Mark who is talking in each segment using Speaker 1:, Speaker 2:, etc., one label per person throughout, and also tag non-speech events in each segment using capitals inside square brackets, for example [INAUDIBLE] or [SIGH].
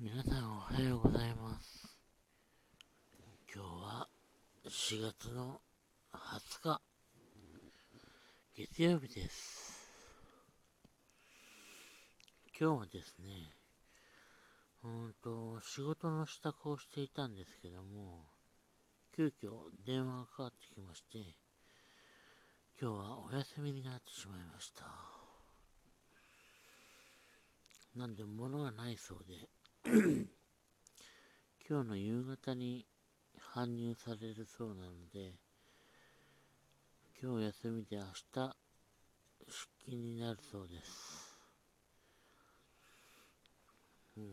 Speaker 1: 皆さんおはようございます。今日は4月の20日月曜日です。今日はですねうんと仕事の支度をしていたんですけども急遽電話がかかってきまして今日はお休みになってしまいました。なんで物がないそうで [CLEARS THROAT] 今日の夕方に搬入されるそうなので、今日休みで明日出勤になるそうです。うん。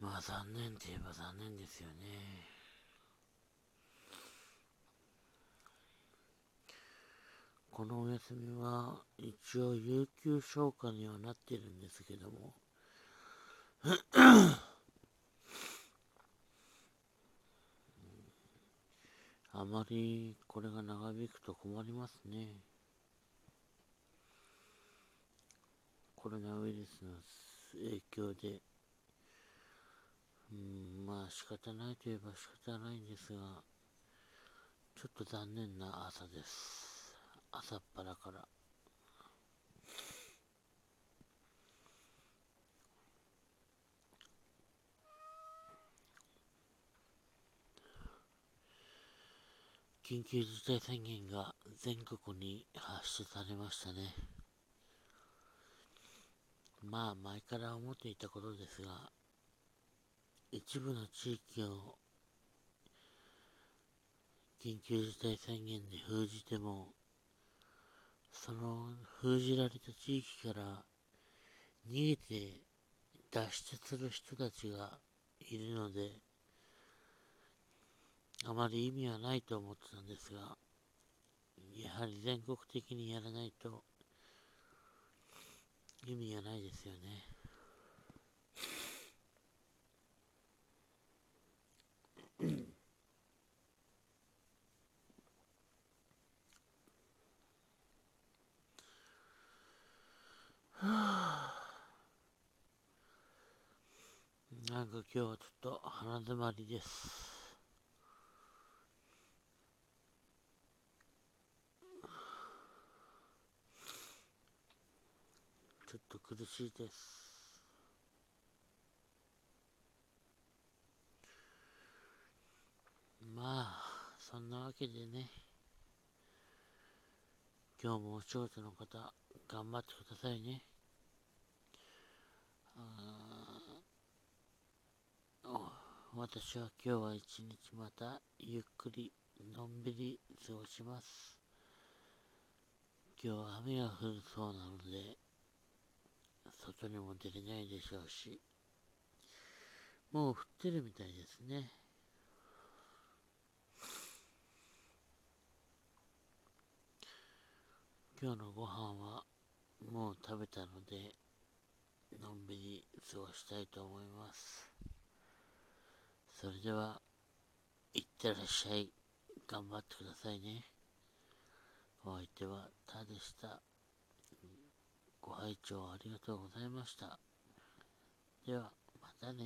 Speaker 1: まあ残念といえば残念ですよね。このお休みは一応有給消化にはなってるんですけどもあまりこれが長引くと困りますね。コロナウイルスの影響で、うん、まあ仕方ないといえば仕方ないんですが、ちょっと残念な朝です。朝っぱらから。緊急事態宣言が全国に発出されましたね。まあ前から思っていたことですが、一部の地域を緊急事態宣言で封じても、その封じられた地域から逃げて脱出する人たちがいるので、あまり意味はないと思ってたんですが、やはり全国的にやらないと意味がないですよね。なんか今日はちょっと鼻詰まりです。ちょっと苦しいです。まあ、そんなわけでね、今日もお仕事の方、頑張ってくださいね。私は今日は一日またゆっくりのんびり過ごします。今日は雨が降るそうなので、外にも出れないでしょうし、もう降ってるみたいですね。今日のご飯はもう食べたので、のんびり過ごしたいと思います。それでは、いってらっしゃい。頑張ってくださいね。お相手はタでした。ご拝聴ありがとうございました。では、またね